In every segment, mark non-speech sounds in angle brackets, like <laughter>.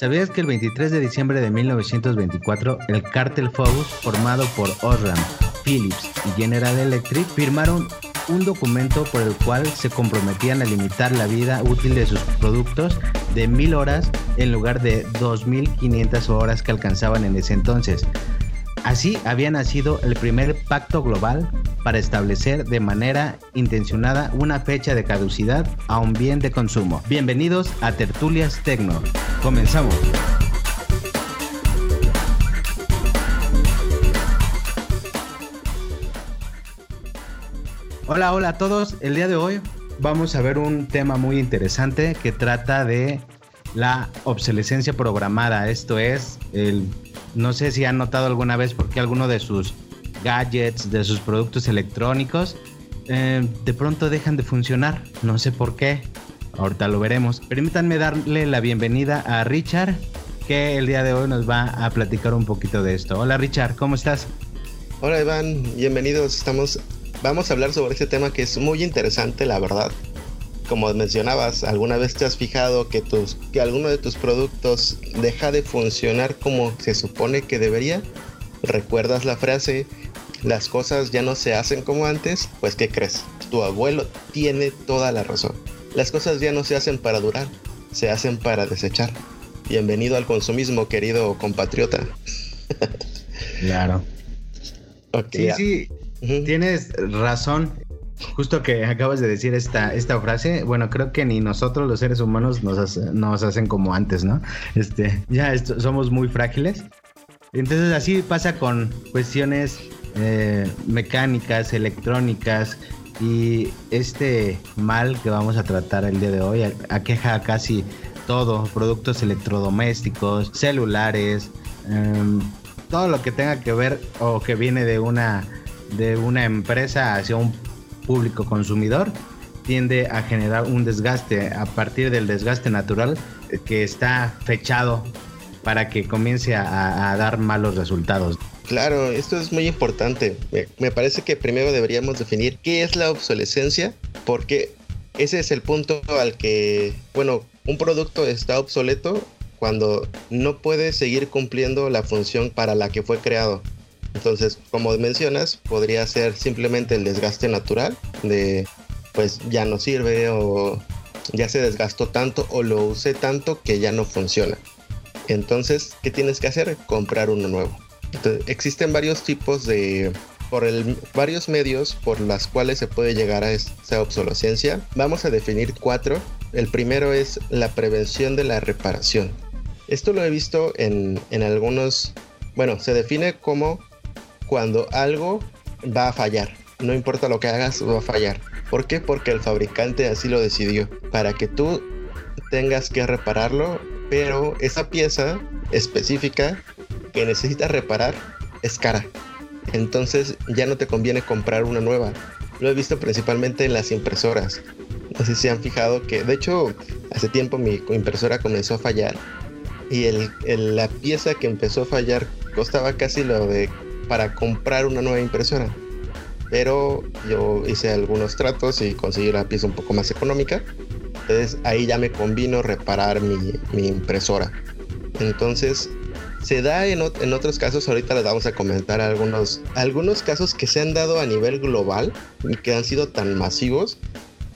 ¿Sabías que el 23 de diciembre de 1924 el cártel Focus, formado por Osram, Philips y General Electric, firmaron un documento por el cual se comprometían a limitar la vida útil de sus productos de mil horas en lugar de 2.500 horas que alcanzaban en ese entonces. Así había nacido el primer pacto global para establecer de manera intencionada una fecha de caducidad a un bien de consumo. Bienvenidos a Tertulias Tecno. Comenzamos. Hola, hola a todos. El día de hoy vamos a ver un tema muy interesante que trata de la obsolescencia programada. Esto es no sé si han notado alguna vez por qué alguno de sus gadgets, de sus productos electrónicos, eh, de pronto dejan de funcionar. No sé por qué. Ahorita lo veremos. Permítanme darle la bienvenida a Richard, que el día de hoy nos va a platicar un poquito de esto. Hola Richard, ¿cómo estás? Hola Iván, bienvenidos. Estamos, vamos a hablar sobre este tema que es muy interesante, la verdad como mencionabas, ¿alguna vez te has fijado que, tus, que alguno de tus productos deja de funcionar como se supone que debería? ¿Recuerdas la frase, las cosas ya no se hacen como antes? Pues ¿qué crees? Tu abuelo tiene toda la razón. Las cosas ya no se hacen para durar, se hacen para desechar. Bienvenido al consumismo, querido compatriota. claro. sí, sí, tienes razón justo que acabas de decir esta, esta frase, bueno, creo que ni nosotros los seres humanos nos, nos hacen como antes, ¿no? Este, ya somos muy frágiles. Entonces así pasa con cuestiones eh, mecánicas, electrónicas y este mal que vamos a tratar el día de hoy aqueja casi todo, productos electrodomésticos, celulares, em, todo lo que tenga que ver o que viene de una de una empresa hacia un público consumidor tiende a generar un desgaste a partir del desgaste natural que está fechado para que comience a, dar malos resultados. Claro, esto es muy importante. Me, parece que primero deberíamos definir qué es la obsolescencia, porque ese es el punto al que, bueno, un producto está obsoleto cuando no puede seguir cumpliendo la función para la que fue creado. Entonces, como mencionas, podría ser simplemente el desgaste natural de pues ya no sirve o ya se desgastó tanto o lo usé tanto que ya no funciona. Entonces, ¿qué tienes que hacer? Comprar uno nuevo. Existen varios tipos de por el, varios medios por las cuales se puede llegar a esta obsolescencia. Vamos a definir cuatro. El primero es la prevención de la reparación. Esto lo he visto en, en algunos, bueno, se define como cuando algo va a fallar. No importa lo que hagas, va a fallar. ¿Por qué? Porque el fabricante así lo decidió. Para que tú tengas que repararlo, pero esa pieza específica que necesitas reparar es cara. Entonces ya no te conviene comprar una nueva. Lo he visto principalmente en las impresoras. No sé si se han fijado que, de hecho, hace tiempo mi impresora comenzó a fallar y la pieza que empezó a fallar costaba casi lo de para comprar una nueva impresora. Pero yo hice algunos tratos y conseguí la pieza un poco más económica. Entonces ahí ya me convino reparar mi, impresora. Entonces se da en, otros casos, ahorita les vamos a comentar algunos, algunos casos que se han dado a nivel global y que han sido tan masivos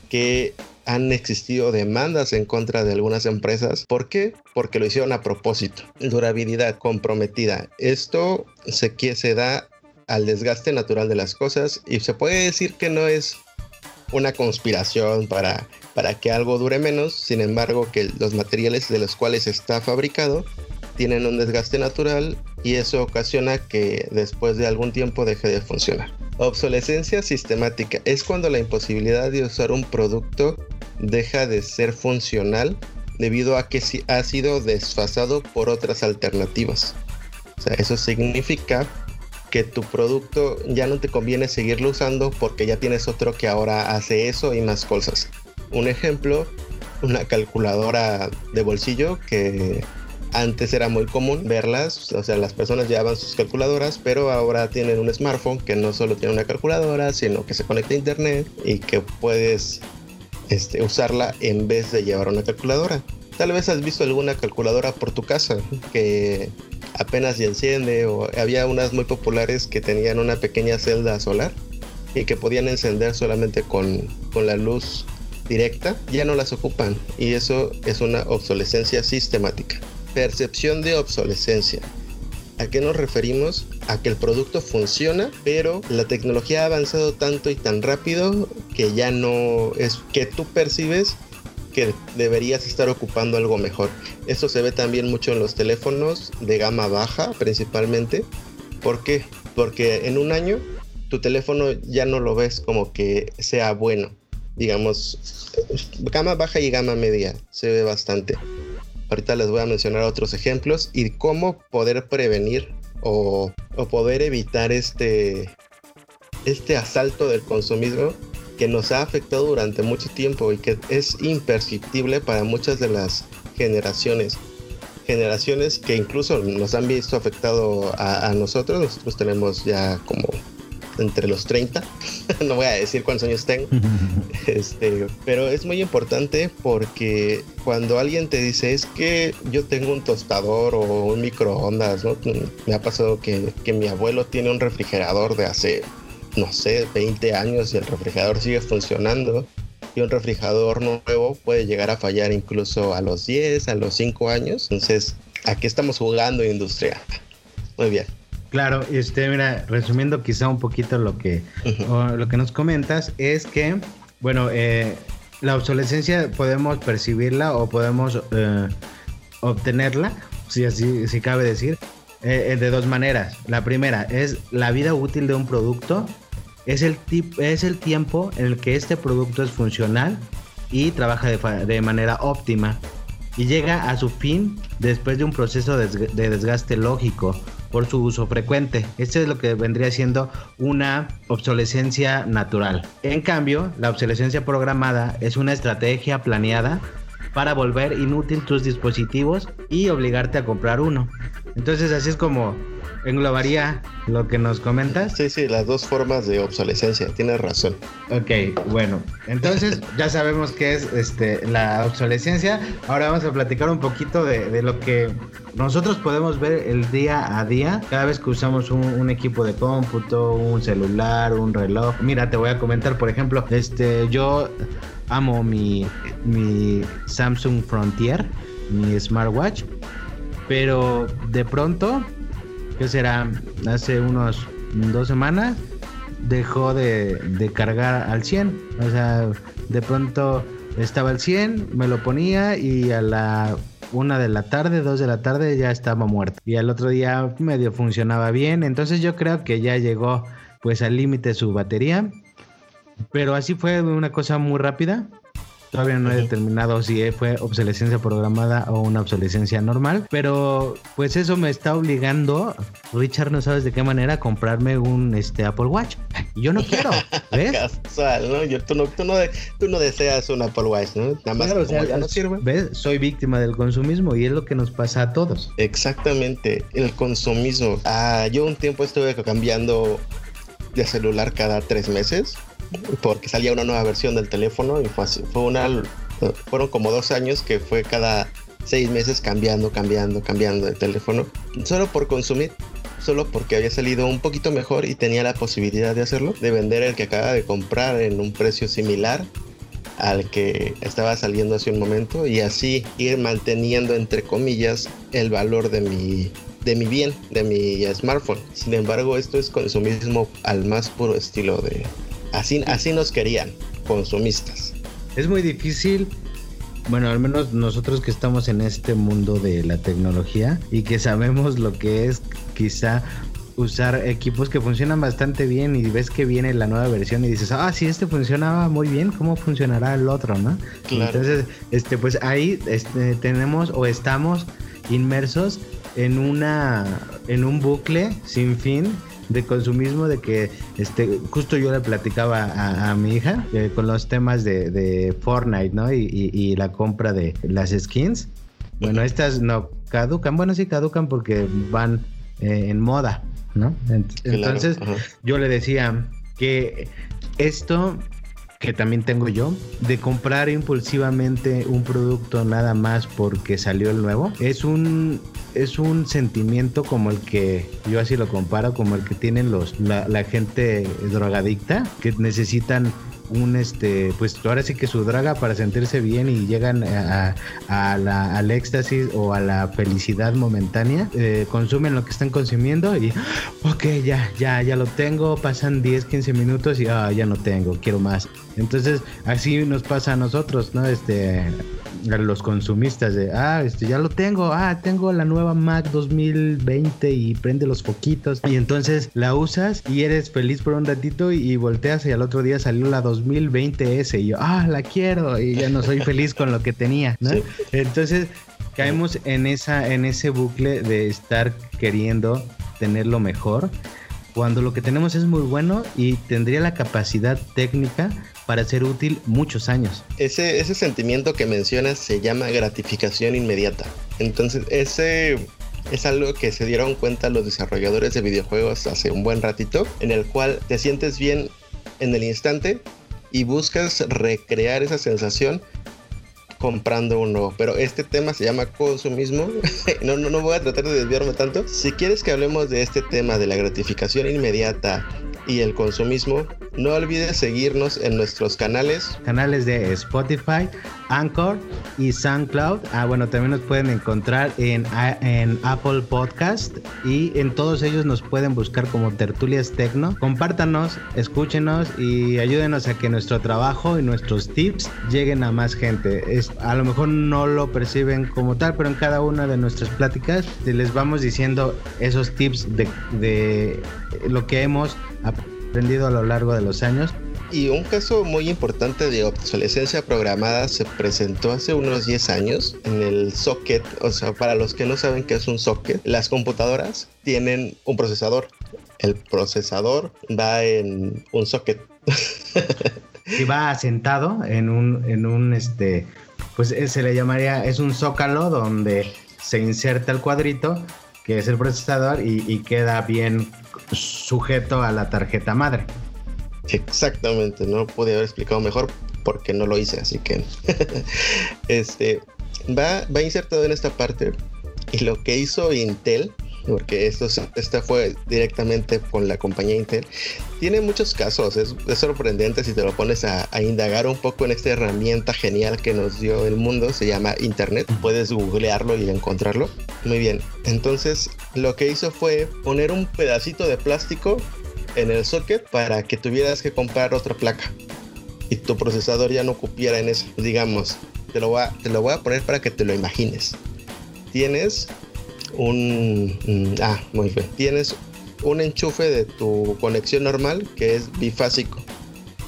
que han existido demandas en contra de algunas empresas. ¿Por qué? Porque lo hicieron a propósito. Durabilidad comprometida. Esto se, se da al desgaste natural de las cosas y se puede decir que no es una conspiración para, para que algo dure menos, sin embargo que los materiales de los cuales está fabricado tienen un desgaste natural y eso ocasiona que después de algún tiempo deje de funcionar. Obsolescencia sistemática es cuando la imposibilidad de usar un producto deja de ser funcional debido a que ha sido desfasado por otras alternativas. O sea, eso significa que tu producto ya no te conviene seguirlo usando porque ya tienes otro que ahora hace eso y más cosas. Un ejemplo, una calculadora de bolsillo que antes era muy común verlas, o sea, las personas llevaban sus calculadoras, pero ahora tienen un smartphone que no solo tiene una calculadora, sino que se conecta a internet y que puedes este, usarla en vez de llevar una calculadora. Tal vez has visto alguna calculadora por tu casa que apenas se enciende o había unas muy populares que tenían una pequeña celda solar y que podían encender solamente con, con la luz directa, ya no las ocupan y eso es una obsolescencia sistemática. Percepción de obsolescencia. ¿A qué nos referimos? A que el producto funciona, pero la tecnología ha avanzado tanto y tan rápido que ya no es que tú percibes que deberías estar ocupando algo mejor. Esto se ve también mucho en los teléfonos de gama baja principalmente. ¿Por qué? Porque en un año tu teléfono ya no lo ves como que sea bueno. Digamos, gama baja y gama media se ve bastante. Ahorita les voy a mencionar otros ejemplos y cómo poder prevenir o, poder evitar este, este asalto del consumismo que nos ha afectado durante mucho tiempo y que es imperceptible para muchas de las generaciones. Generaciones que incluso nos han visto afectado a, a nosotros. Nosotros tenemos ya como entre los 30. <laughs> no voy a decir cuántos años tengo. <laughs> este, pero es muy importante porque cuando alguien te dice es que yo tengo un tostador o un microondas, ¿no? Me ha pasado que, que mi abuelo tiene un refrigerador de hace, no sé, 20 años y el refrigerador sigue funcionando. Y un refrigerador nuevo puede llegar a fallar incluso a los 10, a los 5 años. Entonces, aquí estamos jugando industria. Muy bien. Claro, este, mira, resumiendo quizá un poquito lo que, lo que nos comentas, es que, bueno, eh, la obsolescencia podemos percibirla o podemos eh, obtenerla, si así si cabe decir, eh, de dos maneras. La primera es la vida útil de un producto, es el, tip, es el tiempo en el que este producto es funcional y trabaja de, de manera óptima y llega a su fin después de un proceso de desgaste lógico por su uso frecuente. Este es lo que vendría siendo una obsolescencia natural. En cambio, la obsolescencia programada es una estrategia planeada para volver inútil tus dispositivos y obligarte a comprar uno. Entonces así es como englobaría lo que nos comentas. Sí, sí, las dos formas de obsolescencia, tienes razón. Ok, bueno, entonces <laughs> ya sabemos qué es este, la obsolescencia. Ahora vamos a platicar un poquito de, lo que nosotros podemos ver el día a día cada vez que usamos un, equipo de cómputo, un celular, un reloj. Mira, te voy a comentar, por ejemplo, este, yo amo mi, mi Samsung Frontier, mi smartwatch, pero de pronto que será? Hace unos dos semanas dejó de, cargar al 100. O sea, de pronto estaba al 100, me lo ponía y a la una de la tarde, dos de la tarde ya estaba muerto. Y al otro día medio funcionaba bien. Entonces yo creo que ya llegó pues al límite su batería. Pero así fue una cosa muy rápida. Todavía no he determinado si fue obsolescencia programada o una obsolescencia normal, pero pues eso me está obligando, Richard, no sabes de qué manera, comprarme un este Apple Watch. <laughs> Yo no quiero, ¿ves? <laughs> Casual, ¿no? Yo, tú, no, tú, no, deseas un Apple Watch, ¿no? Nada más ya no sirve. ¿Ves? Soy víctima del consumismo y es lo que nos pasa a todos. Exactamente, el consumismo. Ah, yo un tiempo estuve cambiando de celular cada tres meses porque salía una nueva versión del teléfono y fue, fue una, fueron como dos años que fue cada seis meses cambiando, cambiando, cambiando de teléfono, solo por consumir, solo porque había salido un poquito mejor y tenía la posibilidad de hacerlo, de vender el que acaba de comprar en un precio similar al que estaba saliendo hace un momento y así ir manteniendo entre comillas el valor de mi de mi bien, de mi smartphone. Sin embargo, esto es consumismo al más puro estilo de, Así, así nos querían, consumistas. Es muy difícil bueno, al menos nosotros que estamos en este mundo de la tecnología y que sabemos lo que es quizá usar equipos que funcionan bastante bien y ves que viene la nueva versión y dices, ah, si este funcionaba muy bien, ¿cómo funcionará el otro, no? Entonces, este, pues ahí este, tenemos o estamos inmersos en una, en un bucle sin fin de consumismo, de que este, justo yo le platicaba a, mi hija eh, con los temas de, Fortnite, ¿no? Y, la compra de las skins. Bueno, estas no caducan, bueno, sí caducan porque van eh, en moda, ¿no? Entonces yo le decía que esto que también tengo yo, de comprar impulsivamente un producto nada más porque salió el nuevo, es un es un sentimiento como el que yo así lo comparo como el que tienen los la, la gente drogadicta que necesitan un este pues ahora sí que su draga para sentirse bien y llegan a, la, al éxtasis o a la felicidad momentánea eh, consumen lo que están consumiendo y ok ya ya ya lo tengo pasan 10 15 minutos y ah, ya no tengo quiero más. Entonces así nos pasa a nosotros no este los consumistas de, ah, este, ya lo tengo, ah, tengo la nueva Mac 2020 y prende los foquitos y entonces la usas y eres feliz por un ratito y, volteas y al otro día salió la 2020S y yo, ah, la quiero y ya no soy feliz con lo que tenía, ¿no? Entonces caemos en esa, en ese bucle de estar queriendo tener lo mejor cuando lo que tenemos es muy bueno y tendría la capacidad técnica para ser útil muchos años. Ese, ese sentimiento que mencionas se llama gratificación inmediata. Entonces, ese es algo que se dieron cuenta los desarrolladores de videojuegos hace un buen ratito, en el cual te sientes bien en el instante y buscas recrear esa sensación comprando uno. Pero este tema se llama consumismo. <laughs> no, no, no voy a tratar de desviarme tanto. Si quieres que hablemos de este tema de la gratificación inmediata y el consumismo, no olvides seguirnos en nuestros canales. Canales de Spotify, Anchor y SoundCloud. Ah, bueno, también nos pueden encontrar en, en Apple Podcast y en todos ellos nos pueden buscar como Tertulias Tecno. Compártanos, escúchenos y ayúdenos a que nuestro trabajo y nuestros tips lleguen a más gente. Es, a lo mejor no lo perciben como tal, pero en cada una de nuestras pláticas les vamos diciendo esos tips de, de lo que hemos aprendido a lo largo de los años. Y un caso muy importante de obsolescencia programada se presentó hace unos 10 años en el socket. O sea, para los que no saben qué es un socket, las computadoras tienen un procesador. El procesador va en un socket. <laughs> y va asentado en un, en un, este, pues eh, se le llamaría, es un zócalo donde se inserta el cuadrito, que es el procesador, y, queda bien sujeto a la tarjeta madre. Exactamente, no pude haber explicado mejor porque no lo hice, así que <laughs> este va, va insertado en esta parte y lo que hizo Intel, porque esto esta fue directamente con la compañía Intel, tiene muchos casos, es, sorprendente si te lo pones a, indagar un poco en esta herramienta genial que nos dio el mundo, se llama Internet, puedes googlearlo y encontrarlo. Muy bien, entonces lo que hizo fue poner un pedacito de plástico en el socket para que tuvieras que comprar otra placa y tu procesador ya no cupiera en eso. Digamos, te lo voy te lo voy a poner para que te lo imagines. Tienes un... Mm, ah, muy bien. Tienes un enchufe de tu conexión normal que es bifásico.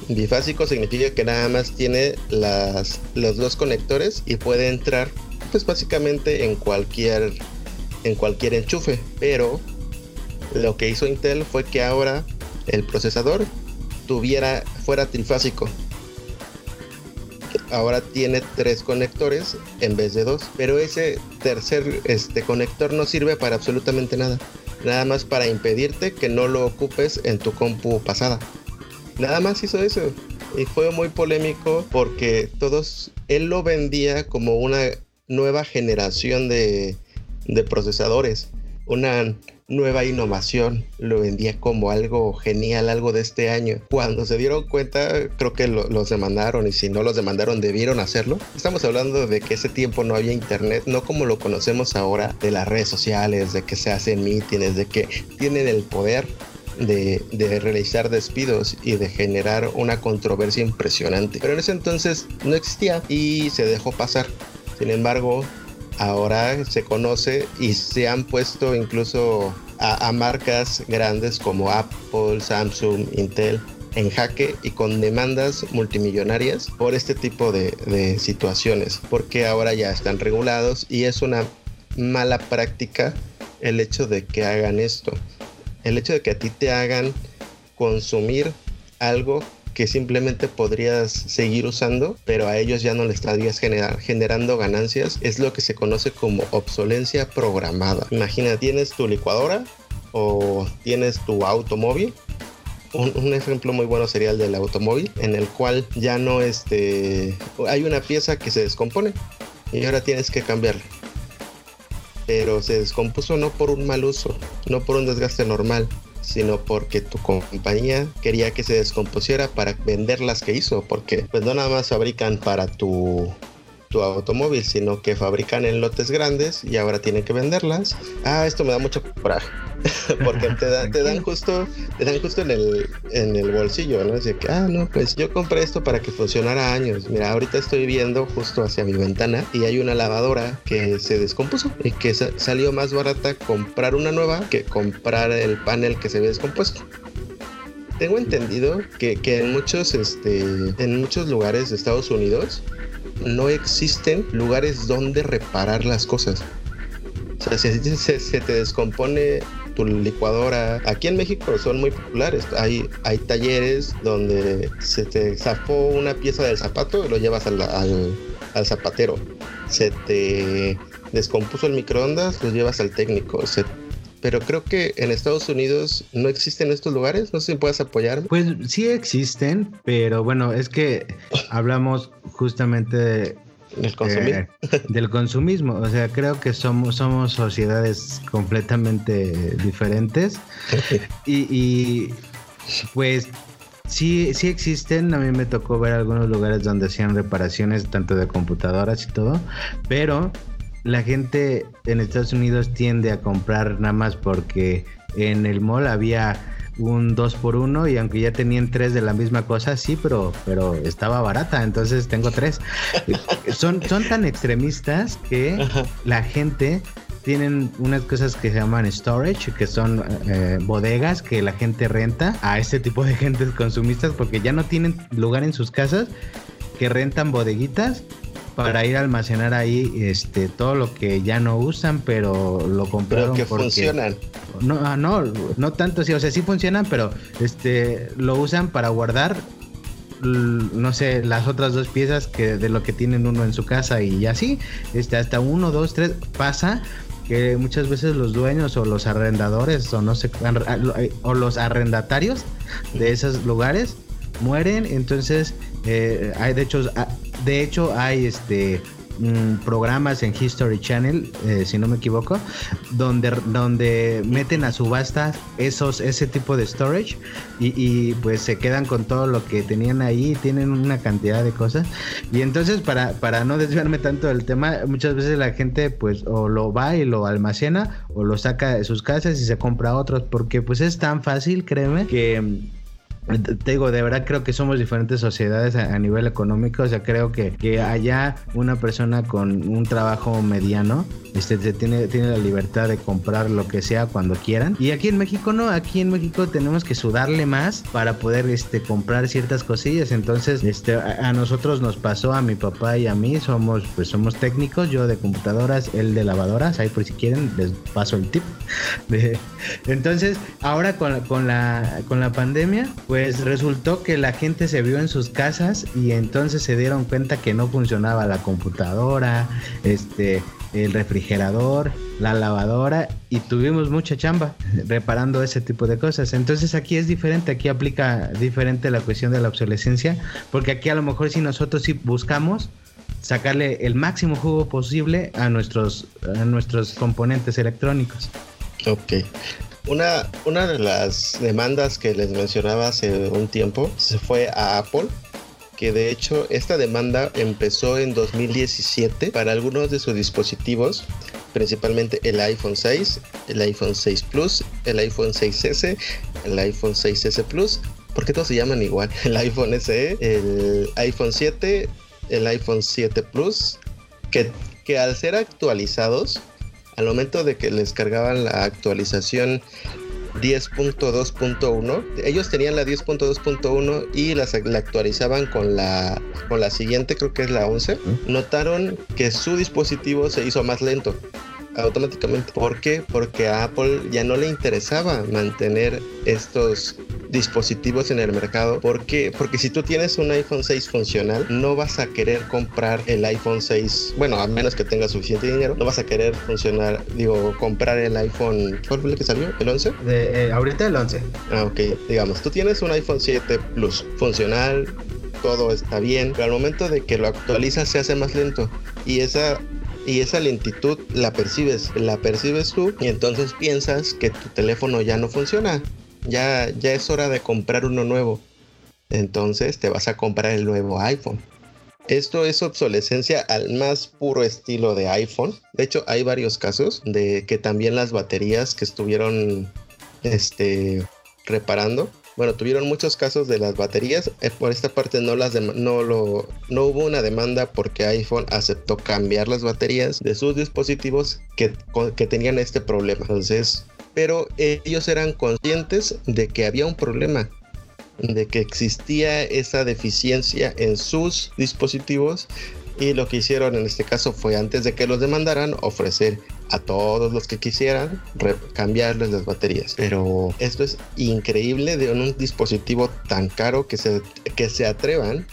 Bifásico significa que nada más tiene las, los dos conectores y puede entrar pues básicamente en cualquier en cualquier enchufe. Pero lo que hizo Intel fue que ahora el procesador tuviera fuera trifásico. Ahora tiene tres conectores en vez de dos, pero ese tercer este conector no sirve para absolutamente nada. Nada más para impedirte que no lo ocupes en tu compu pasada. Nada más hizo eso. Y fue muy polémico porque todos, él lo vendía como una nueva generación de, de procesadores. Una nueva innovación, lo vendía como algo genial, algo de este año. Cuando se dieron cuenta, creo que los demandaron y si no los demandaron debieron hacerlo. Estamos hablando de que ese tiempo no había internet, no como lo conocemos ahora, de las redes sociales, de que se hacen mítines, de que tienen el poder de, de, realizar despidos y de generar una controversia impresionante. Pero en ese entonces no existía y se dejó pasar. Sin embargo, ahora se conoce y se han puesto incluso a, marcas grandes como Apple, Samsung, Intel en jaque y con demandas multimillonarias por este tipo de, situaciones, porque ahora ya están regulados y es una mala práctica el hecho de que hagan esto. El hecho de que a ti te hagan consumir algo que simplemente podrías seguir usando, pero a ellos ya no les estarías generando ganancias, es lo que se conoce como obsolencia programada. Imagina, tienes tu licuadora o tienes tu automóvil un, ejemplo muy bueno sería el del automóvil, en el cual ya no este, hay una pieza que se descompone y ahora tienes que cambiarla. Pero se descompuso no por un mal uso, no por un desgaste normal, sino porque tu compañía quería que se descompusiera para vender las que hizo, porque pues no nada más fabrican para tu tu automóvil, sino que fabrican en lotes grandes y ahora tienen que venderlas. Ah, esto me da mucho coraje. <laughs> Porque te, te, dan <laughs> justo, te dan justo en el, en el bolsillo, ¿no? Así que, ah, no, pues yo compré esto para que funcionara años. Mira, ahorita estoy viendo justo hacia mi ventana y hay una lavadora que se descompuso y que salió más barata comprar una nueva que comprar el panel que se ve descompuesto tengo entendido que, que, en muchos este en muchos lugares de Estados Unidos no existen lugares donde reparar las cosas. O sea, si se, te descompone tu licuadora, aquí en México son muy populares. Hay, hay talleres donde se te zafó una pieza del zapato y lo llevas al, al, zapatero. Se te descompuso el microondas, lo llevas al técnico. Pero creo que en Estados Unidos no existen estos lugares. No sé si puedes apoyar. Pues sí existen, pero bueno, es que hablamos justamente de, del consumismo. Eh, del consumismo. O sea, creo que somos, somos sociedades completamente diferentes. <laughs> y, y, pues sí, sí existen. A mí me tocó ver algunos lugares donde hacían reparaciones tanto de computadoras y todo. Pero la gente en Estados Unidos tiende a comprar nada más porque en el mall había un 2 por 1 y aunque ya tenían tres de la misma cosa, sí, pero, pero estaba barata, entonces tengo tres. <laughs> son, son tan extremistas que la gente tienen unas cosas que se llaman storage, que son eh, bodegas que la gente renta a este tipo de gentes consumistas porque ya no tienen lugar en sus casas, que rentan bodeguitas para ir a almacenar ahí este todo lo que ya no usan, pero lo compraron pero que funcionan. No, ah, no, no tanto, sí, o sea, sí funcionan, pero este lo usan para guardar no sé, las otras dos piezas que de lo que tienen uno en su casa y así, este hasta uno, dos, tres pasa que muchas veces los dueños o los arrendadores o no sé eh, o los arrendatarios de esos lugares mueren, entonces eh, hay de hecho de hecho, hay este mm, programas en History Channel, eh, si no me equivoco, donde, donde meten a subasta esos, ese tipo de storage y, pues se quedan con todo lo que tenían ahí, tienen una cantidad de cosas. Y entonces para, para no desviarme tanto del tema, muchas veces la gente pues o lo va y lo almacena o lo saca de sus casas y se compra otros, porque pues es tan fácil, créeme, que te digo, de verdad creo que somos diferentes sociedades a, nivel económico, o sea, creo que, que allá una persona con un trabajo mediano este, tiene, tiene la libertad de comprar lo que sea cuando quieran. Y aquí en México no, aquí en México tenemos que sudarle más para poder este, comprar ciertas cosillas. Entonces, este, a, nosotros nos pasó, a mi papá y a mí, somos, pues somos técnicos, yo de computadoras, él de lavadoras, ahí por si quieren les paso el tip. <laughs> entonces, ahora con, con, la, con la pandemia, pues resultó que la gente se vio en sus casas y entonces se dieron cuenta que no funcionaba la computadora, este, el refrigerador, la lavadora y tuvimos mucha chamba reparando ese tipo de cosas. Entonces aquí es diferente, aquí aplica diferente la cuestión de la obsolescencia, porque aquí a lo mejor si nosotros sí buscamos sacarle el máximo jugo posible a nuestros, a nuestros componentes electrónicos. Ok. Una, una de las demandas que les mencionaba hace un tiempo se fue a Apple que de hecho esta demanda empezó en 2017 para algunos de sus dispositivos, principalmente el iPhone 6, el iPhone 6 Plus, el iPhone 6S, el iPhone 6S Plus, porque todos se llaman igual, <laughs> el iPhone SE, el iPhone 7, el iPhone 7 Plus, que, que al ser actualizados, al momento de que les cargaban la actualización 10.2.1. Ellos tenían la 10.2.1 y la, la, actualizaban con la, con la siguiente, creo que es la 11. Notaron que su dispositivo se hizo más lento automáticamente. ¿Por qué? Porque a Apple ya no le interesaba mantener estos dispositivos en el mercado. ¿Por qué? Porque si tú tienes un iPhone 6 funcional, no vas a querer comprar el iPhone 6, bueno, a menos que tengas suficiente dinero, no vas a querer funcionar, digo, comprar el iPhone, ¿cuál fue el que salió? ¿El 11? De, eh, ahorita el 11. Ah, ok. Digamos, tú tienes un iPhone 7 Plus funcional, todo está bien, pero al momento de que lo actualizas se hace más lento y esa y esa lentitud la percibes, la percibes tú y entonces piensas que tu teléfono ya no funciona. Ya, ya es hora de comprar uno nuevo. Entonces te vas a comprar el nuevo iPhone. Esto es obsolescencia al más puro estilo de iPhone. De hecho, hay varios casos de que también las baterías que estuvieron este, reparando bueno, tuvieron muchos casos de las baterías. Eh, por esta parte no las no lo no hubo una demanda porque iPhone aceptó cambiar las baterías de sus dispositivos que, que tenían este problema. Entonces, pero ellos eran conscientes de que había un problema de que existía esa deficiencia en sus dispositivos y lo que hicieron en este caso fue antes de que los demandaran ofrecer a todos los que quisieran cambiarles las baterías. Pero esto es increíble de un dispositivo tan caro que se, que se atrevan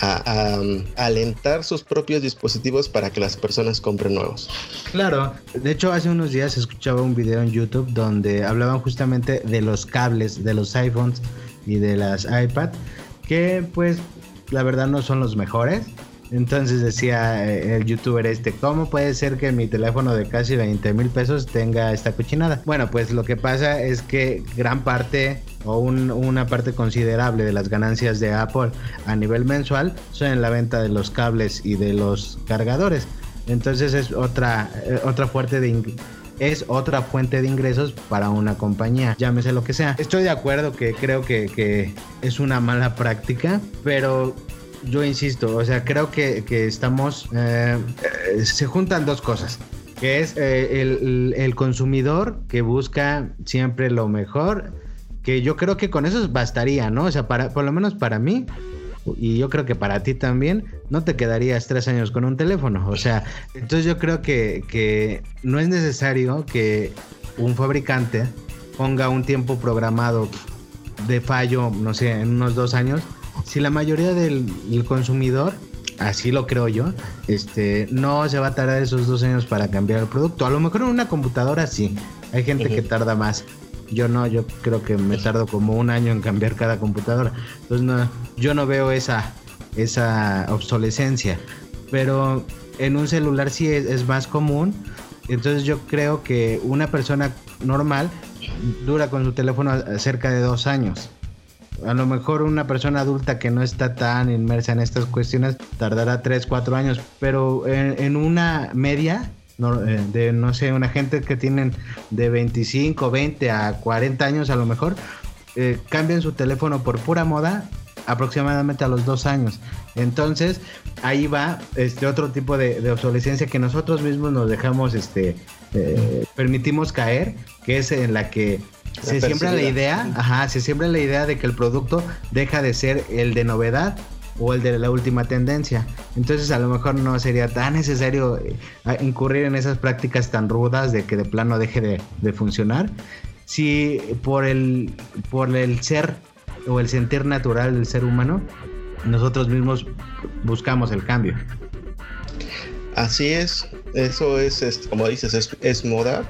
a, alentar sus propios dispositivos para que las personas compren nuevos. Claro, de hecho hace unos días escuchaba un video en YouTube donde hablaban justamente de los cables de los iPhones y de las iPad que pues la verdad no son los mejores entonces decía eh, el youtuber este, ¿cómo puede ser que mi teléfono de casi 20 mil pesos tenga esta cochinada? Bueno, pues lo que pasa es que gran parte o una parte considerable de las ganancias de Apple a nivel mensual son en la venta de los cables y de los cargadores. Entonces es otra, eh, otra de es otra fuente de ingresos para una compañía, llámese lo que sea. Estoy de acuerdo que creo que es una mala práctica, pero yo insisto, o sea, creo que, estamos, eh, eh, se juntan dos cosas, que es eh, el, consumidor que busca siempre lo mejor, que yo creo que con eso bastaría, ¿no? O sea, para, por lo menos para mí, y yo creo que para ti también, no te quedarías tres años con un teléfono. O sea, entonces yo creo que, que no es necesario que un fabricante ponga un tiempo programado de fallo, no sé, en unos dos años, si la mayoría del, consumidor, así lo creo yo, este, no se va a tardar esos dos años para cambiar el producto. A lo mejor en una computadora sí, hay gente que tarda más. Yo no, yo creo que me tardo como un año en cambiar cada computadora. Entonces no, yo no veo esa, esa obsolescencia. Pero en un celular sí es, es más común. Entonces yo creo que una persona normal dura con su teléfono cerca de dos años a lo mejor una persona adulta que no está tan inmersa en estas cuestiones tardará 3, 4 años, pero en, una media, eh, de no sé, una gente que tienen de 25, 20 a 40 años a lo mejor, eh, cambian su teléfono por pura moda aproximadamente a los dos años. Entonces, ahí va este otro tipo de, obsolescencia que nosotros mismos nos dejamos, este, eh, permitimos caer, que es en la que se siembra la idea, ajá, se siembra la idea de que el producto deja de ser el de novedad o el de la última tendencia. Entonces a lo mejor no sería tan necesario eh, incurrir en esas prácticas tan rudas de que de plano deje de, funcionar. Si por el, por el ser o el sentir natural del ser humano, nosotros mismos buscamos el cambio. Así es, eso es, como dices, es, es moda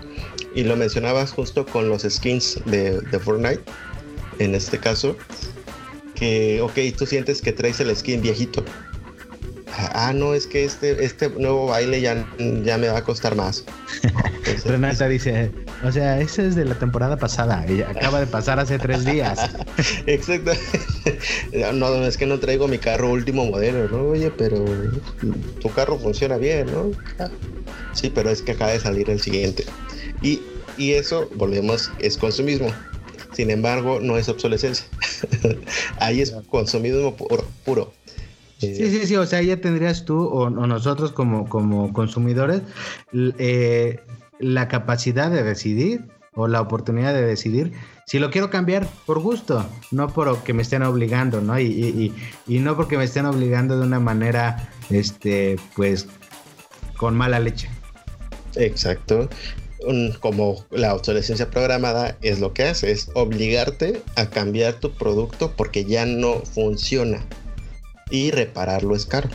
y lo mencionabas justo con los skins de, de Fortnite, en este caso, que, ok, tú sientes que traes el skin viejito. Ah, no, es que este, este nuevo baile ya, ya me va a costar más. <laughs> Renata dice, o sea, ese es de la temporada pasada y acaba de pasar hace tres días. <laughs> Exacto. No, es que no traigo mi carro último modelo, ¿no? Oye, pero tu carro funciona bien, ¿no? Sí, pero es que acaba de salir el siguiente. Y, eso, volvemos, es consumismo. Sin embargo, no es obsolescencia. <laughs> Ahí es consumismo puro. Sí, sí, sí, o sea, ya tendrías tú o, nosotros como, como consumidores eh, la capacidad de decidir o la oportunidad de decidir si lo quiero cambiar por gusto, no por que me estén obligando, ¿no? Y, y, y, no porque me estén obligando de una manera, este, pues, con mala leche. Exacto. como la obsolescencia programada es lo que hace, es obligarte a cambiar tu producto porque ya no funciona y repararlo es caro.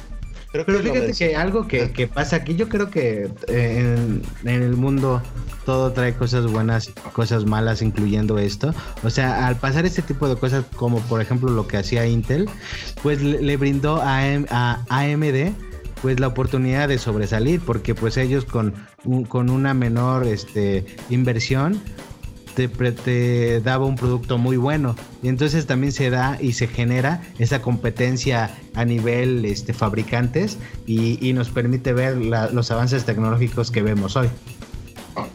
Pero fíjate que algo que, que, <laughs> pasa aquí, yo creo que eh, en, en, el mundo todo trae cosas buenas y cosas malas, incluyendo esto. O sea, al pasar este tipo de cosas, como por ejemplo lo que hacía Intel, pues le, brindó a, a AMD pues la oportunidad de sobresalir, porque pues ellos con, con una menor este, inversión te, daba un producto muy bueno. Y entonces también se da y se genera esa competencia a nivel este, fabricantes y, nos permite ver los avances tecnológicos que vemos hoy.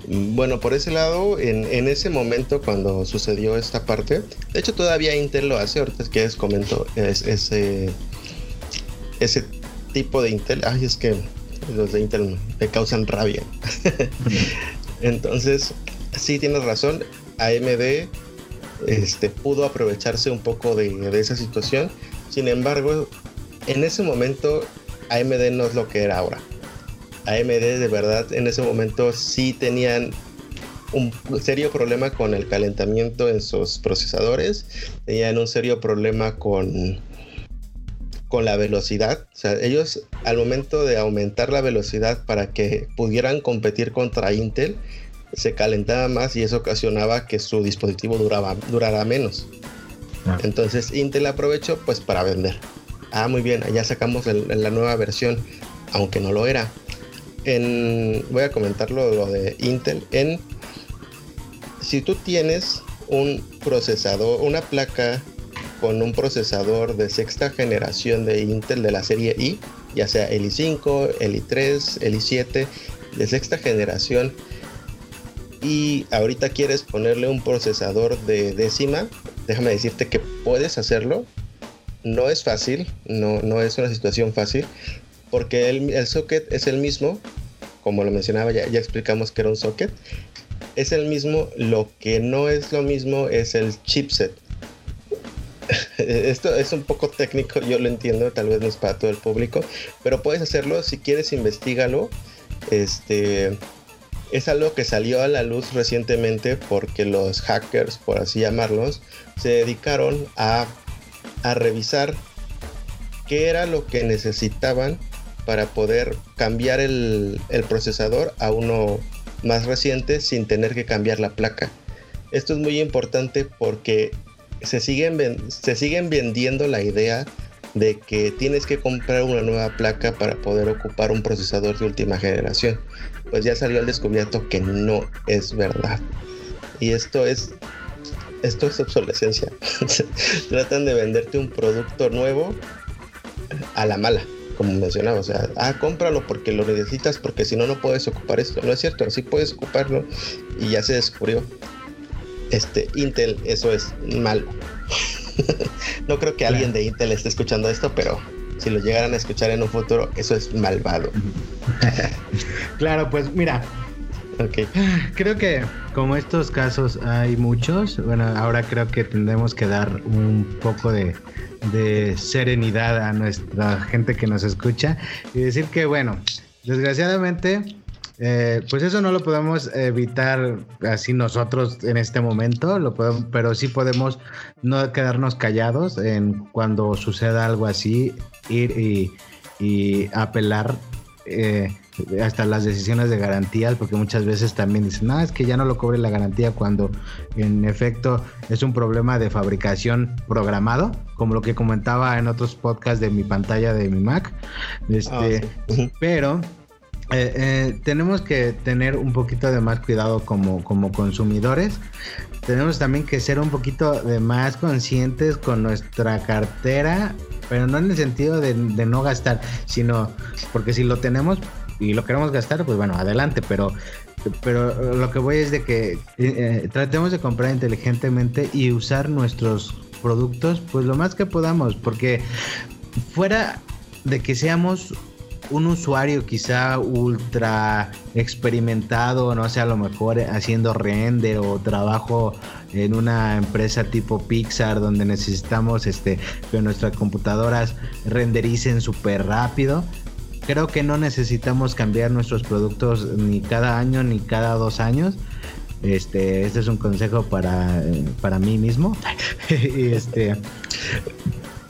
Bueno, por ese lado, en, ese momento cuando sucedió esta parte, de hecho todavía Intel lo hace, ahorita que les comento, es, ese, ese tipo de Intel, ay, es que los de Intel me causan rabia. <laughs> Entonces, sí tienes razón, AMD este, pudo aprovecharse un poco de, esa situación, sin embargo, en ese momento AMD no es lo que era ahora. AMD de verdad en ese momento sí tenían un serio problema con el calentamiento en sus procesadores, tenían un serio problema con con la velocidad. O sea, ellos al momento de aumentar la velocidad para que pudieran competir contra Intel, se calentaba más y eso ocasionaba que su dispositivo duraba, durara menos. Ah. Entonces Intel aprovechó pues para vender. Ah, muy bien, ya sacamos la nueva versión, aunque no lo era. En, voy a comentarlo lo de Intel. En, si tú tienes un procesador, una placa con un procesador de sexta generación de Intel de la serie i, ya sea el i5, el i3, el i7, de sexta generación, y ahorita quieres ponerle un procesador de décima, déjame decirte que puedes hacerlo. No es fácil, no, no es una situación fácil, porque el, socket es el mismo, como lo mencionaba, ya, ya explicamos que era un socket, es el mismo, lo que no es lo mismo es el chipset. <laughs> Esto es un poco técnico, yo lo entiendo, tal vez no es para todo el público, pero puedes hacerlo, si quieres investigalo. Este es algo que salió a la luz recientemente porque los hackers, por así llamarlos, se dedicaron a, revisar qué era lo que necesitaban para poder cambiar el, el procesador a uno más reciente sin tener que cambiar la placa. Esto es muy importante porque se siguen, se siguen vendiendo la idea de que tienes que comprar una nueva placa para poder ocupar un procesador de última generación. Pues ya salió al descubierto que no es verdad. Y esto es esto es obsolescencia. <laughs> Tratan de venderte un producto nuevo a la mala, como mencionaba. O sea, ah, cómpralo porque lo necesitas, porque si no, no puedes ocupar esto. No es cierto, sí puedes ocuparlo y ya se descubrió este, Intel, eso es malo. <laughs> no creo que alguien de Intel esté escuchando esto, pero si lo llegaran a escuchar en un futuro, eso es malvado. <laughs> claro, pues mira. Creo que como estos casos hay muchos, bueno, ahora creo que tendremos que dar un poco de, de serenidad a nuestra gente que nos escucha y decir que, bueno, desgraciadamente eh, pues eso no lo podemos evitar así nosotros en este momento, lo podemos, pero sí podemos no quedarnos callados en cuando suceda algo así, ir y, apelar eh, hasta las decisiones de garantías, porque muchas veces también dicen, no, es que ya no lo cobre la garantía cuando en efecto es un problema de fabricación programado, como lo que comentaba en otros podcasts de mi pantalla de mi Mac. Este, ah, Pero eh, eh, tenemos que tener un poquito de más cuidado como, como consumidores. Tenemos también que ser un poquito de más conscientes con nuestra cartera, pero no en el sentido de, no gastar, sino porque si lo tenemos y lo queremos gastar, pues bueno, adelante, pero pero lo que voy es de que eh, tratemos de comprar inteligentemente y usar nuestros productos pues lo más que podamos, porque fuera de que seamos un usuario quizá ultra experimentado, no sé, a lo mejor haciendo render o trabajo en una empresa tipo Pixar donde necesitamos este que nuestras computadoras rendericen súper rápido. creo que no necesitamos cambiar nuestros productos ni cada año ni cada dos años. Este, este es un consejo para, para mí mismo. <laughs> este,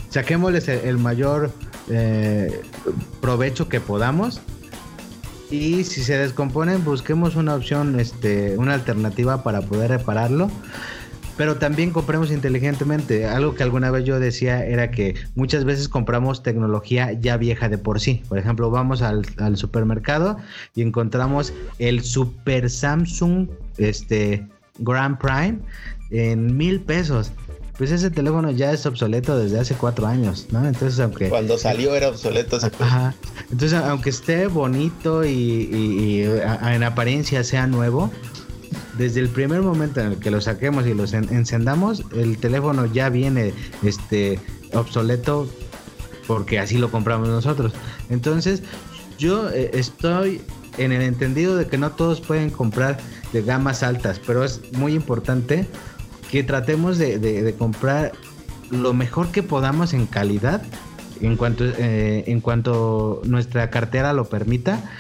saquémosles el, mayor eh, provecho que podamos. Y si se descomponen, busquemos una opción, este, una alternativa para poder repararlo pero también compremos inteligentemente. Algo que alguna vez yo decía era que muchas veces compramos tecnología ya vieja de por sí. Por ejemplo, vamos al, supermercado y encontramos el Super Samsung este, Grand Prime en mil pesos. Pues ese teléfono ya es obsoleto desde hace cuatro años, ¿no? Entonces, aunque... Cuando salió era obsoleto. Ajá. Entonces, aunque esté bonito y, en apariencia sea nuevo, desde el primer momento en el que lo saquemos y lo encendamos, el teléfono ya viene este obsoleto porque así lo compramos nosotros. Entonces, yo eh, estoy en el entendido de que no todos pueden comprar de gamas altas, pero es muy importante que tratemos de, comprar lo mejor que podamos en calidad, en cuanto, eh, en cuanto nuestra cartera lo permita,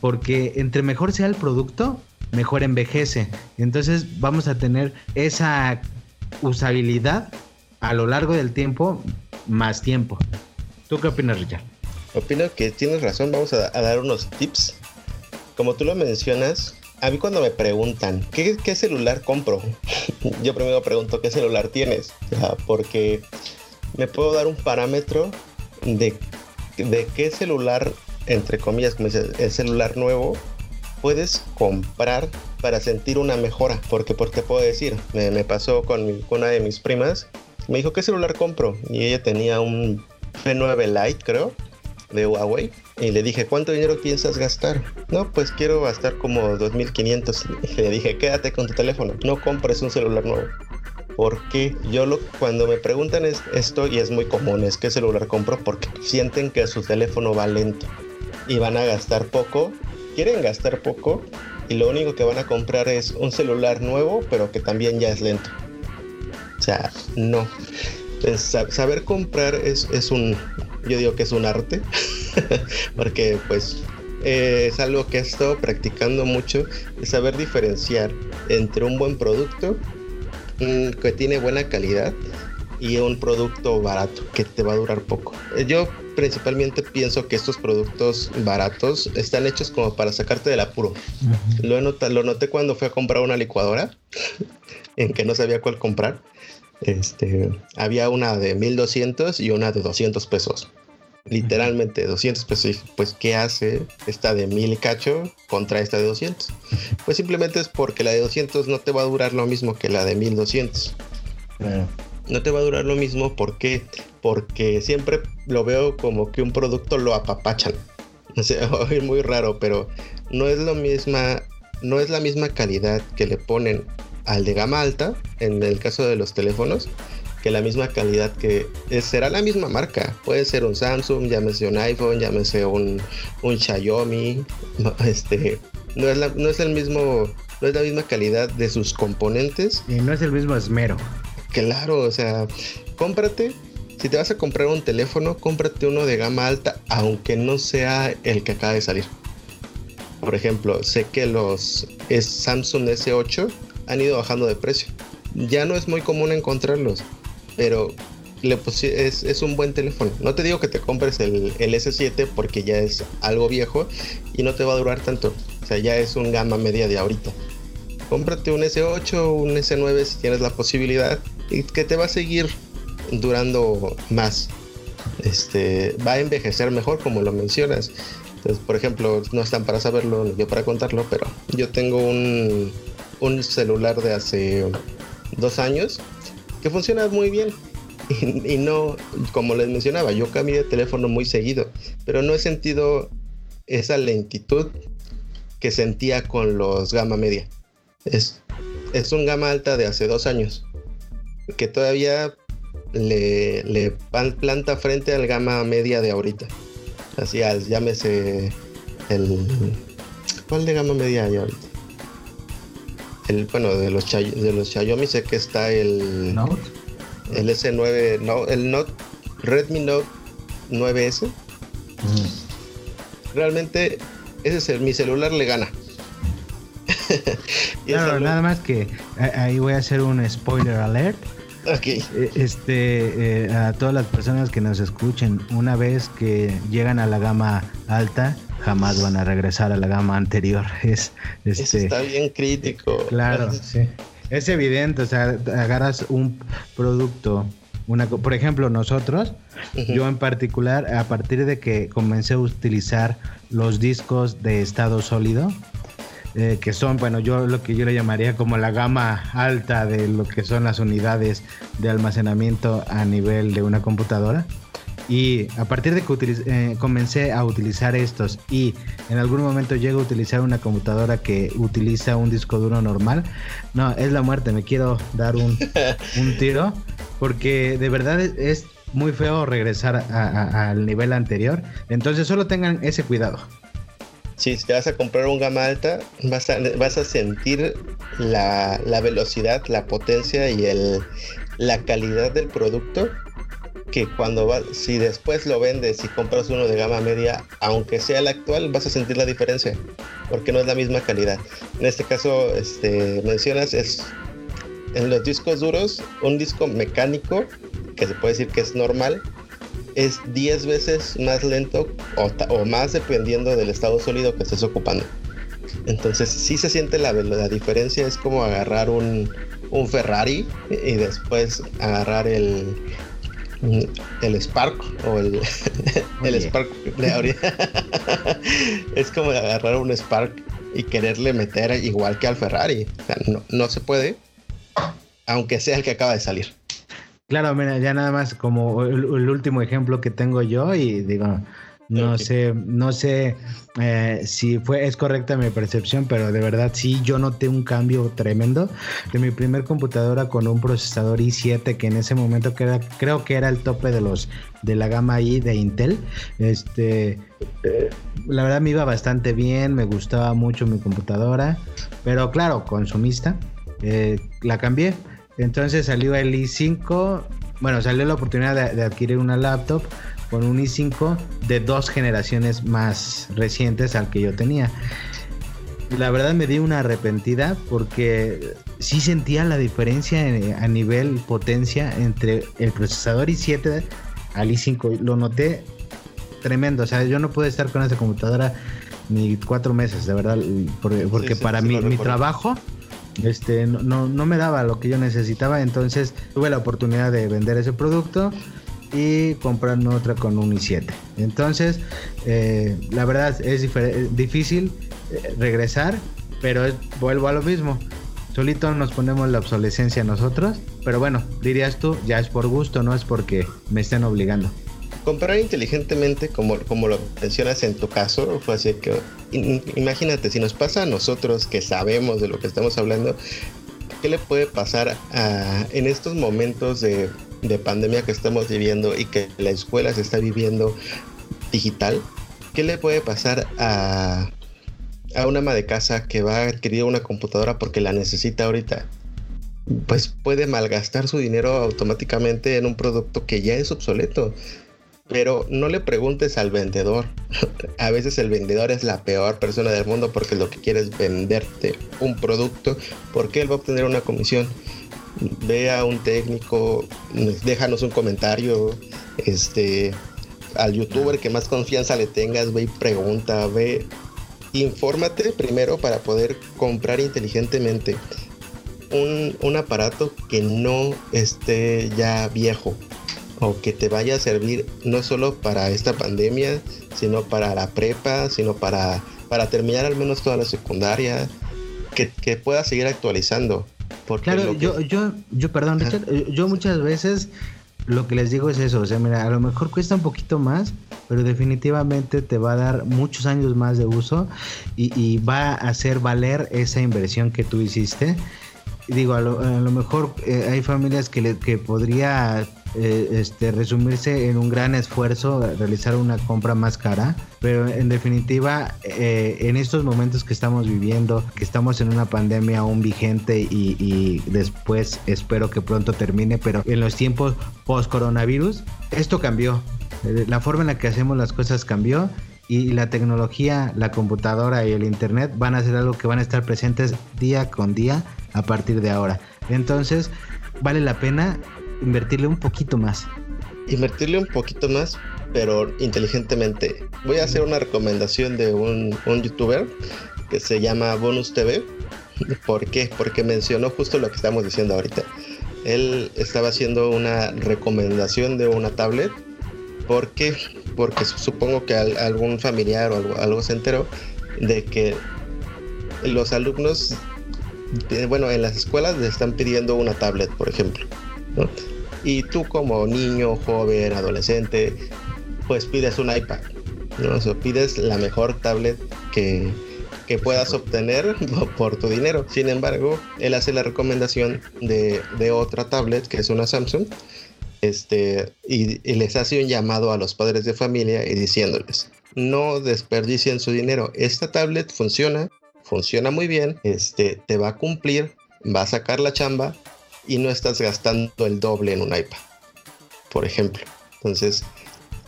porque entre mejor sea el producto, mejor envejece. Entonces vamos a tener esa usabilidad a lo largo del tiempo, más tiempo. ¿Tú qué opinas, Richard? Opino que tienes razón, vamos a, dar unos tips. Como tú lo mencionas, a mí cuando me preguntan, ¿qué, celular compro? <laughs> Yo primero pregunto, ¿qué celular tienes? porque me puedo dar un parámetro de, de qué celular, entre comillas, como dice, el celular nuevo, puedes comprar para sentir una mejora. Porque, porque puedo decir, me, pasó con, una de mis primas. Me dijo, ¿qué celular compro? Y ella tenía un P9 Lite, creo, de Huawei. Y le dije, ¿cuánto dinero piensas gastar? No, pues quiero gastar como 2.500. Y le dije, quédate con tu teléfono, no compres un celular nuevo. Porque yo lo, cuando me preguntan esto, y es muy común, es qué celular compro, porque sienten que su teléfono va lento y van a gastar poco quieren gastar poco y lo único que van a comprar es un celular nuevo, pero que también ya es lento. O sea, no. saber comprar es, es, un, yo digo que es un arte, <laughs> porque pues eh, es algo que he estado practicando mucho, es saber diferenciar entre un buen producto mm, que tiene buena calidad y un producto barato que te va a durar poco. Eh, yo principalmente pienso que estos productos baratos están hechos como para sacarte del apuro. lo, lo noté cuando fui a comprar una licuadora, <laughs> en que no sabía cuál comprar. Este, había una de 1200 y una de 200 pesos. Literalmente 200 pesos. Pues, ¿qué hace esta de 1000 cacho contra esta de 200? Pues simplemente es porque la de 200 no te va a durar lo mismo que la de 1200 no te va a durar lo mismo. ¿Por qué? Porque siempre lo veo como que un producto lo apapachan. <laughs> O sea, <laughs> es muy raro, pero no es lo misma, no es la misma calidad que le ponen al de gama alta, en el caso de los teléfonos, que la misma calidad que será la misma marca. Puede ser un Samsung, llámese un iPhone, llámese un, un Xiaomi. <laughs> Este, no es, no es el mismo, no es la misma calidad de sus componentes. Y no es el mismo esmero. Claro, o sea, cómprate. Si te vas a comprar un teléfono, cómprate uno de gama alta, aunque no sea el que acaba de salir. Por ejemplo, sé que los Samsung S8 han ido bajando de precio. Ya no es muy común encontrarlos, pero es, un buen teléfono. No te digo que te compres el, el, S7 porque ya es algo viejo y no te va a durar tanto. O sea, ya es un gama media de ahorita. Cómprate un S8 un S9 si tienes la posibilidad y que te va a seguir durando más. Este va a envejecer mejor, como lo mencionas. Entonces, por ejemplo, no están para saberlo, yo para contarlo, pero yo tengo un, un celular de hace dos años que funciona muy bien. <laughs> Y, no, como les mencionaba, yo cambié de teléfono muy seguido, pero no he sentido esa lentitud que sentía con los gama media. Es, es un gama alta de hace dos años que todavía le, planta frente al gama media de ahorita. Así al, llámese el. ¿Cuál de gama media hay ahorita? El, bueno, de los, de los Xiaomi sé que está el. Note. El S9, no, el Note, Redmi Note 9S. realmente ese es mi celular le gana. <laughs> claro, nada más que ahí voy a hacer un spoiler alert. Okay. Eh, este, eh, a todas las personas que nos escuchen, una vez que llegan a la gama alta, jamás van a regresar a la gama anterior. <laughs> Es, este, está bien crítico. Claro, sí. Es evidente, o sea, agarras un producto, una, por ejemplo, nosotros, yo en particular, a partir de que comencé a utilizar los discos de estado sólido, eh, que son, bueno, yo lo que yo le llamaría como la gama alta de lo que son las unidades de almacenamiento a nivel de una computadora. Y a partir de que eh, comencé a utilizar estos y en algún momento llego a utilizar una computadora que utiliza un disco duro normal, no, es la muerte, me quiero dar un, <laughs> un tiro porque de verdad es, muy feo regresar al nivel anterior. Entonces solo tengan ese cuidado si te vas a comprar un gama alta, vas a, vas a sentir la, velocidad, la potencia y el, la calidad del producto que cuando va, si después lo vendes y compras uno de gama media, aunque sea el actual, vas a sentir la diferencia, porque no es la misma calidad. En este caso, este, mencionas, es en los discos duros, un disco mecánico, que se puede decir que es normal, es 10 veces más lento o, más dependiendo del estado sólido que estés ocupando. Entonces sí se siente la, la diferencia, es como agarrar un, un Ferrari y después agarrar el, el Spark o el, <laughs> el Spark de ahorita. <laughs> es como agarrar un Spark y quererle meter igual que al Ferrari. no, no se puede, aunque sea el que acaba de salir. Claro, mira, ya nada más como el, último ejemplo que tengo yo y digo, no sé, no sé eh, si fue es correcta mi percepción, pero de verdad sí yo noté un cambio tremendo de mi primer computadora con un procesador i7 que en ese momento creo que era el tope de los de la gama i de Intel. Este, eh, la verdad me iba bastante bien, me gustaba mucho mi computadora, pero claro, consumista. Eh, la cambié entonces salió el i5, bueno, salió la oportunidad de, adquirir una laptop con un i5 de dos generaciones más recientes al que yo tenía. La verdad me di una arrepentida porque sí sentía la diferencia a nivel potencia entre el procesador i7 al i5. Lo noté tremendo. O sea, yo no pude estar con esa computadora ni cuatro meses, de verdad, porque, para mi trabajo este, no, no, me daba lo que yo necesitaba, entonces tuve la oportunidad de vender ese producto y comprarme otra con un i7. Entonces, eh, la verdad es difícil eh, regresar, pero vuelvo a lo mismo. Solito nos ponemos la obsolescencia nosotros, pero bueno, dirías tú, ya es por gusto, no es porque me estén obligando comprar inteligentemente, como, como lo mencionas en tu caso, fue así que, imagínate, si nos pasa a nosotros que sabemos de lo que estamos hablando, ¿qué le puede pasar en estos momentos de, de pandemia que estamos viviendo y que la escuela se está viviendo digital? ¿Qué le puede pasar a, a una ama de casa que va a adquirir una computadora porque la necesita ahorita? Pues puede malgastar su dinero automáticamente en un producto que ya es obsoleto pero no le preguntes al vendedor. <laughs> A veces el vendedor es la peor persona del mundo porque lo que quiere es venderte un producto porque él va a obtener una comisión. Ve a un técnico, déjanos un comentario, este, al youtuber que más confianza le tengas, ve y pregunta, ve, infórmate primero para poder comprar inteligentemente un, un aparato que no esté ya viejo, o que te vaya a servir no solo para esta pandemia, sino para la prepa, sino para, para terminar al menos toda la secundaria, que, que pueda seguir actualizando. Porque claro, yo, yo, yo, perdón, Richard, eh, yo muchas veces lo que les digo es eso, o sea, mira, a lo mejor cuesta un poquito más, pero definitivamente te va a dar muchos años más de uso y, y va a hacer valer esa inversión que tú hiciste. Digo, a lo, a lo mejor eh, hay familias que, le, que podría eh, este, resumirse en un gran esfuerzo realizar una compra más cara, pero en definitiva, eh, en estos momentos que estamos viviendo, que estamos en una pandemia aún vigente y, y después espero que pronto termine, pero en los tiempos post-coronavirus, esto cambió. Eh, la forma en la que hacemos las cosas cambió y la tecnología, la computadora y el internet van a ser algo que van a estar presentes día con día a partir de ahora. Entonces, vale la pena invertirle un poquito más. Invertirle un poquito más, pero inteligentemente. Voy a hacer una recomendación de un, youtuber que se llama Bonus TV. <laughs> ¿Por qué? Porque mencionó justo lo que estamos diciendo ahorita. Él estaba haciendo una recomendación de una tablet. ¿Por qué? Porque supongo que algún familiar o algo, algo se enteró de que los alumnos, eh, bueno, en las escuelas le están pidiendo una tablet, por ejemplo. Y tú como niño, joven, adolescente, pues pides un iPad. ¿no? O pides la mejor tablet que, que puedas obtener <laughs> por tu dinero. Sin embargo, él hace la recomendación de, otra tablet que es una Samsung. Este, y, les hace un llamado a los padres de familia y diciéndoles, no desperdicien su dinero. Esta tablet funciona, funciona muy bien, este, te va a cumplir, va a sacar la chamba y no estás gastando el doble en un iPad, por ejemplo. Entonces,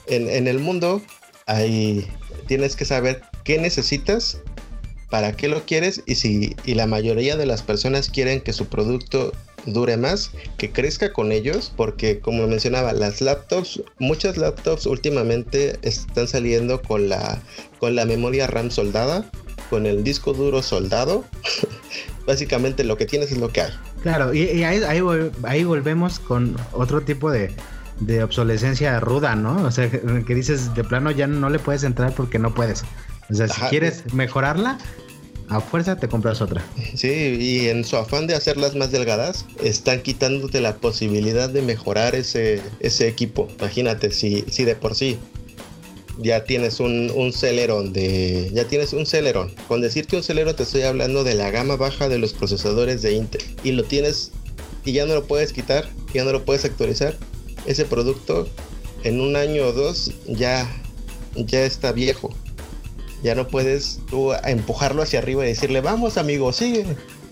en, en el mundo hay, tienes que saber qué necesitas para qué lo quieres y si y la mayoría de las personas quieren que su producto dure más, que crezca con ellos, porque como mencionaba, las laptops, muchas laptops últimamente están saliendo con la con la memoria RAM soldada, con el disco duro soldado. <laughs> Básicamente lo que tienes es lo que hay. Claro, y, ahí, ahí, volvemos con otro tipo de, de obsolescencia ruda, ¿no? O sea, que dices de plano ya no le puedes entrar porque no puedes. O sea, si quieres mejorarla, a fuerza te compras otra. Sí, y en su afán de hacerlas más delgadas, están quitándote la posibilidad de mejorar ese, ese equipo. Imagínate, si, si de por sí ya tienes un, un Celeron de. Ya tienes un Celeron. Con decirte un Celeron te estoy hablando de la gama baja de los procesadores de Intel. Y lo tienes y ya no lo puedes quitar, ya no lo puedes actualizar. Ese producto en un año o dos ya, ya está viejo ya no puedes tú empujarlo hacia arriba y decirle, vamos amigo, sigue.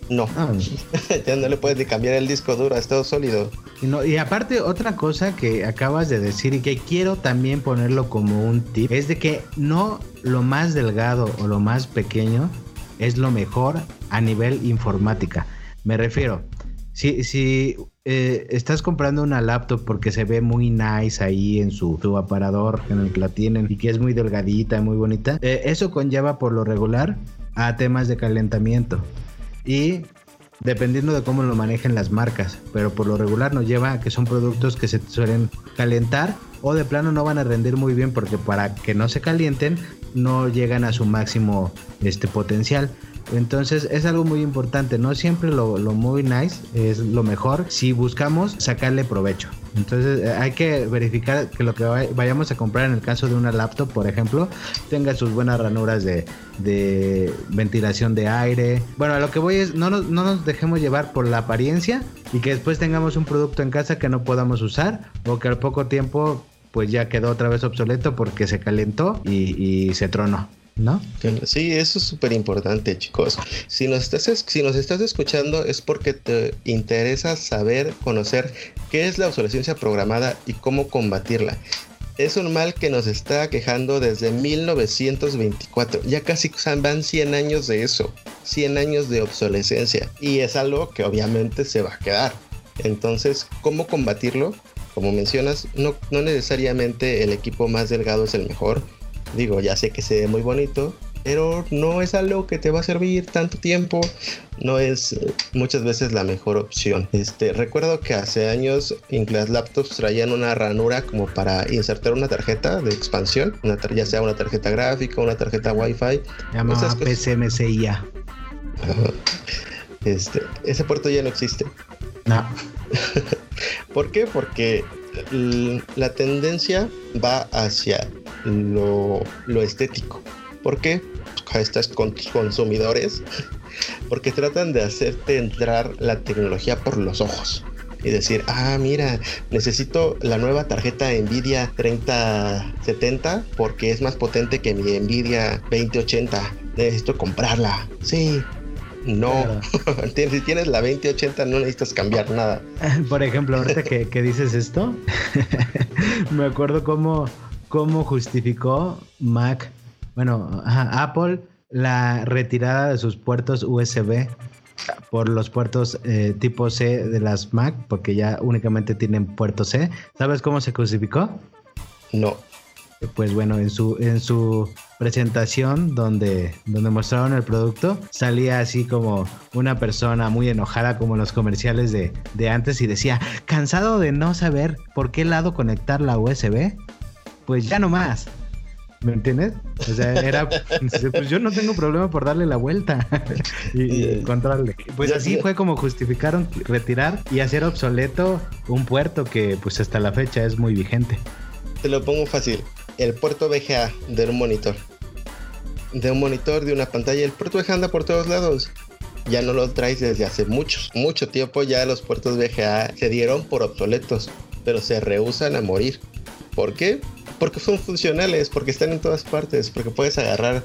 No, ah. <laughs> ya no le puedes ni cambiar el disco duro, es todo sólido. Y, no, y aparte, otra cosa que acabas de decir y que quiero también ponerlo como un tip es de que no lo más delgado o lo más pequeño es lo mejor a nivel informática. Me refiero, si, si eh, estás comprando una laptop porque se ve muy nice ahí en su, aparador en el que la tienen y que es muy delgadita y muy bonita, eh, eso conlleva por lo regular a temas de calentamiento. Y dependiendo de cómo lo manejen las marcas, pero por lo regular nos lleva a que son productos que se suelen calentar o de plano no van a rendir muy bien porque para que no se calienten no llegan a su máximo este potencial. Entonces es algo muy importante, no siempre lo, muy nice es lo mejor si buscamos sacarle provecho. Entonces eh, hay que verificar que lo que vayamos a comprar en el caso de una laptop, por ejemplo, tenga sus buenas ranuras de, ventilación de aire. Bueno, a lo que voy es, no nos, no nos dejemos llevar por la apariencia y que después tengamos un producto en casa que no podamos usar o que al poco tiempo pues ya quedó otra vez obsoleto porque se calentó y se tronó. ¿No? Sí, eso es súper importante, chicos. Si nos, estás, si nos estás escuchando es porque te interesa saber, conocer qué es la obsolescencia programada y cómo combatirla. Es un mal que nos está quejando desde 1924. Ya casi van 100 años de eso. 100 años de obsolescencia. Y es algo que obviamente se va a quedar. Entonces, ¿cómo combatirlo? Como mencionas, no, no necesariamente el equipo más delgado es el mejor Digo, ya sé que se ve muy bonito, pero no es algo que te va a servir tanto tiempo, no es eh, muchas veces la mejor opción. Este, recuerdo que hace años las laptops traían una ranura como para insertar una tarjeta de expansión, una ya sea una tarjeta gráfica, una tarjeta Wi-Fi. Llamaba PCMCIA. Este, ese puerto ya no existe. No. <laughs> ¿Por qué? Porque la tendencia va hacia lo, estético. ¿Por qué? A estos consumidores, <laughs> porque tratan de hacerte entrar la tecnología por los ojos y decir, ah, mira, necesito la nueva tarjeta Nvidia 3070 porque es más potente que mi Nvidia 2080. Necesito comprarla. Sí, no, <laughs> si tienes la 2080 no necesitas cambiar nada. <laughs> Por ejemplo, ahorita que, que dices esto, me acuerdo cómo, cómo justificó Mac bueno, Apple la retirada de sus puertos USB por los puertos eh, tipo C de las Mac, porque ya únicamente tienen puerto C. ¿Sabes cómo se crucificó? No. Pues bueno, en su, en su presentación donde, donde mostraron el producto, salía así como una persona muy enojada como en los comerciales de, de antes y decía, cansado de no saber por qué lado conectar la USB, pues ya no más. ¿Me entiendes? O sea, era, <laughs> pues yo no tengo problema por darle la vuelta <laughs> y, encontrarle. Pues así fue como justificaron retirar y hacer obsoleto un puerto que pues hasta la fecha es muy vigente. Te lo pongo fácil. El puerto VGA de un monitor. De un monitor, de una pantalla. El puerto VGA anda por todos lados. Ya no lo traes desde hace mucho, mucho tiempo. Ya los puertos VGA se dieron por obsoletos, pero se rehusan a morir. ¿Por qué? Porque son funcionales, porque están en todas partes, porque puedes agarrar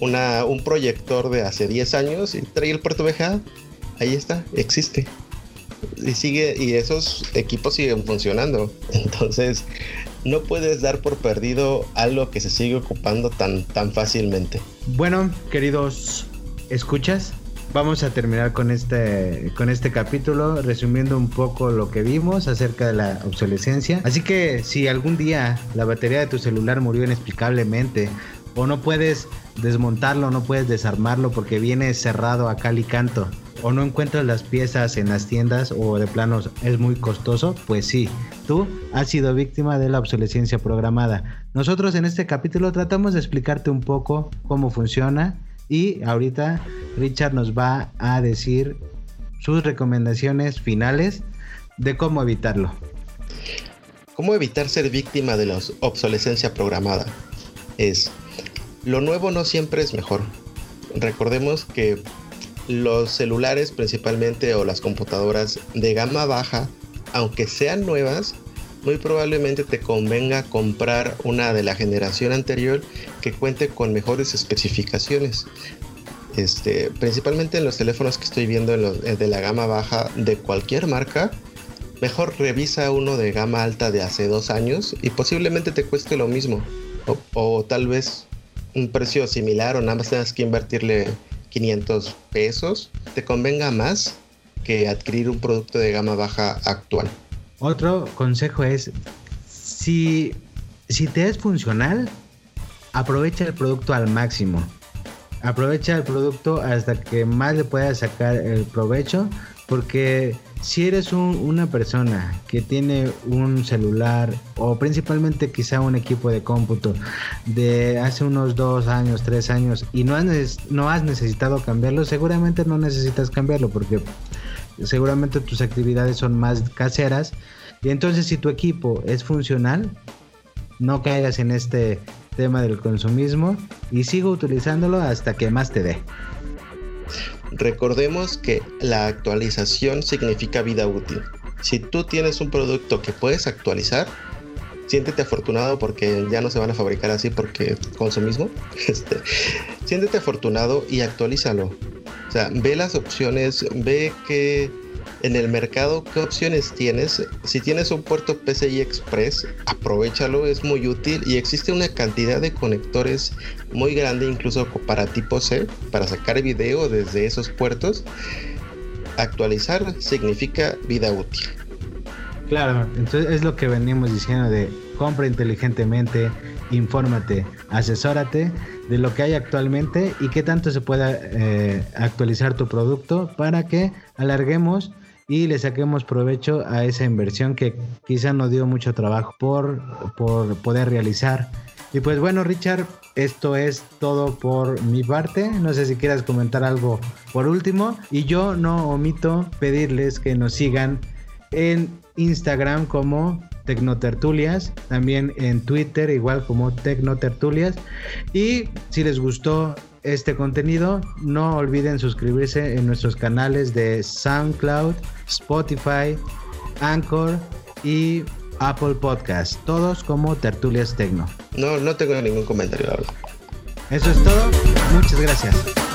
una, un proyector de hace 10 años y trae el puerto VGA, ahí está, existe. Y sigue, y esos equipos siguen funcionando. <laughs> Entonces, no puedes dar por perdido algo que se sigue ocupando tan, tan fácilmente. Bueno, queridos escuchas, vamos a terminar con este, con este capítulo resumiendo un poco lo que vimos acerca de la obsolescencia. Así que si algún día la batería de tu celular murió inexplicablemente o no puedes desmontarlo, no puedes desarmarlo porque viene cerrado a cal y canto o no encuentras las piezas en las tiendas o de planos es muy costoso, pues sí, tú has sido víctima de la obsolescencia programada. Nosotros en este capítulo tratamos de explicarte un poco cómo funciona y ahorita Richard nos va a decir sus recomendaciones finales de cómo evitarlo. ¿Cómo evitar ser víctima de la obsolescencia programada? Es, lo nuevo no siempre es mejor. Recordemos que los celulares principalmente o las computadoras de gama baja, aunque sean nuevas, muy probablemente te convenga comprar una de la generación anterior que cuente con mejores especificaciones. Este, principalmente en los teléfonos que estoy viendo eh, de la gama baja de cualquier marca, mejor revisa uno de gama alta de hace dos años y posiblemente te cueste lo mismo. O, o tal vez un precio similar o nada más tengas que invertirle 500 pesos, te convenga más que adquirir un producto de gama baja actual. Otro consejo es, si, si te es funcional, aprovecha el producto al máximo. Aprovecha el producto hasta que más le puedas sacar el provecho, porque si eres una persona que tiene un celular o principalmente quizá un equipo de cómputo de hace unos dos años, tres años y no has, no has necesitado cambiarlo, seguramente no necesitas cambiarlo porque seguramente tus actividades son más caseras. Y entonces si tu equipo es funcional, no caigas en este tema del consumismo y sigo utilizándolo hasta que más te dé. Recordemos que la actualización significa vida útil. Si tú tienes un producto que puedes actualizar, siéntete afortunado porque ya no se van a fabricar así porque consumismo. <laughs> Este, siéntete afortunado y actualízalo. Ve las opciones, ve que en el mercado qué opciones tienes. Si tienes un puerto PCI Express, aprovechalo, es muy útil y existe una cantidad de conectores muy grande incluso para tipo C, para sacar video desde esos puertos. Actualizar significa vida útil. Claro, entonces es lo que venimos diciendo de compra inteligentemente, infórmate, asesórate de lo que hay actualmente y qué tanto se pueda eh, actualizar tu producto para que alarguemos y le saquemos provecho a esa inversión que quizá nos dio mucho trabajo por, por poder realizar. Y pues bueno, Richard, esto es todo por mi parte. No sé si quieras comentar algo por último. Y yo no omito pedirles que nos sigan en Instagram como Tecnotertulias, también en Twitter igual como Tecnotertulias. Y si les gustó este contenido, no olviden suscribirse en nuestros canales de SoundCloud, Spotify, Anchor y Apple Podcast, todos como Tertulias Tecno. No, no tengo ningún comentario. Eso es todo. Muchas gracias.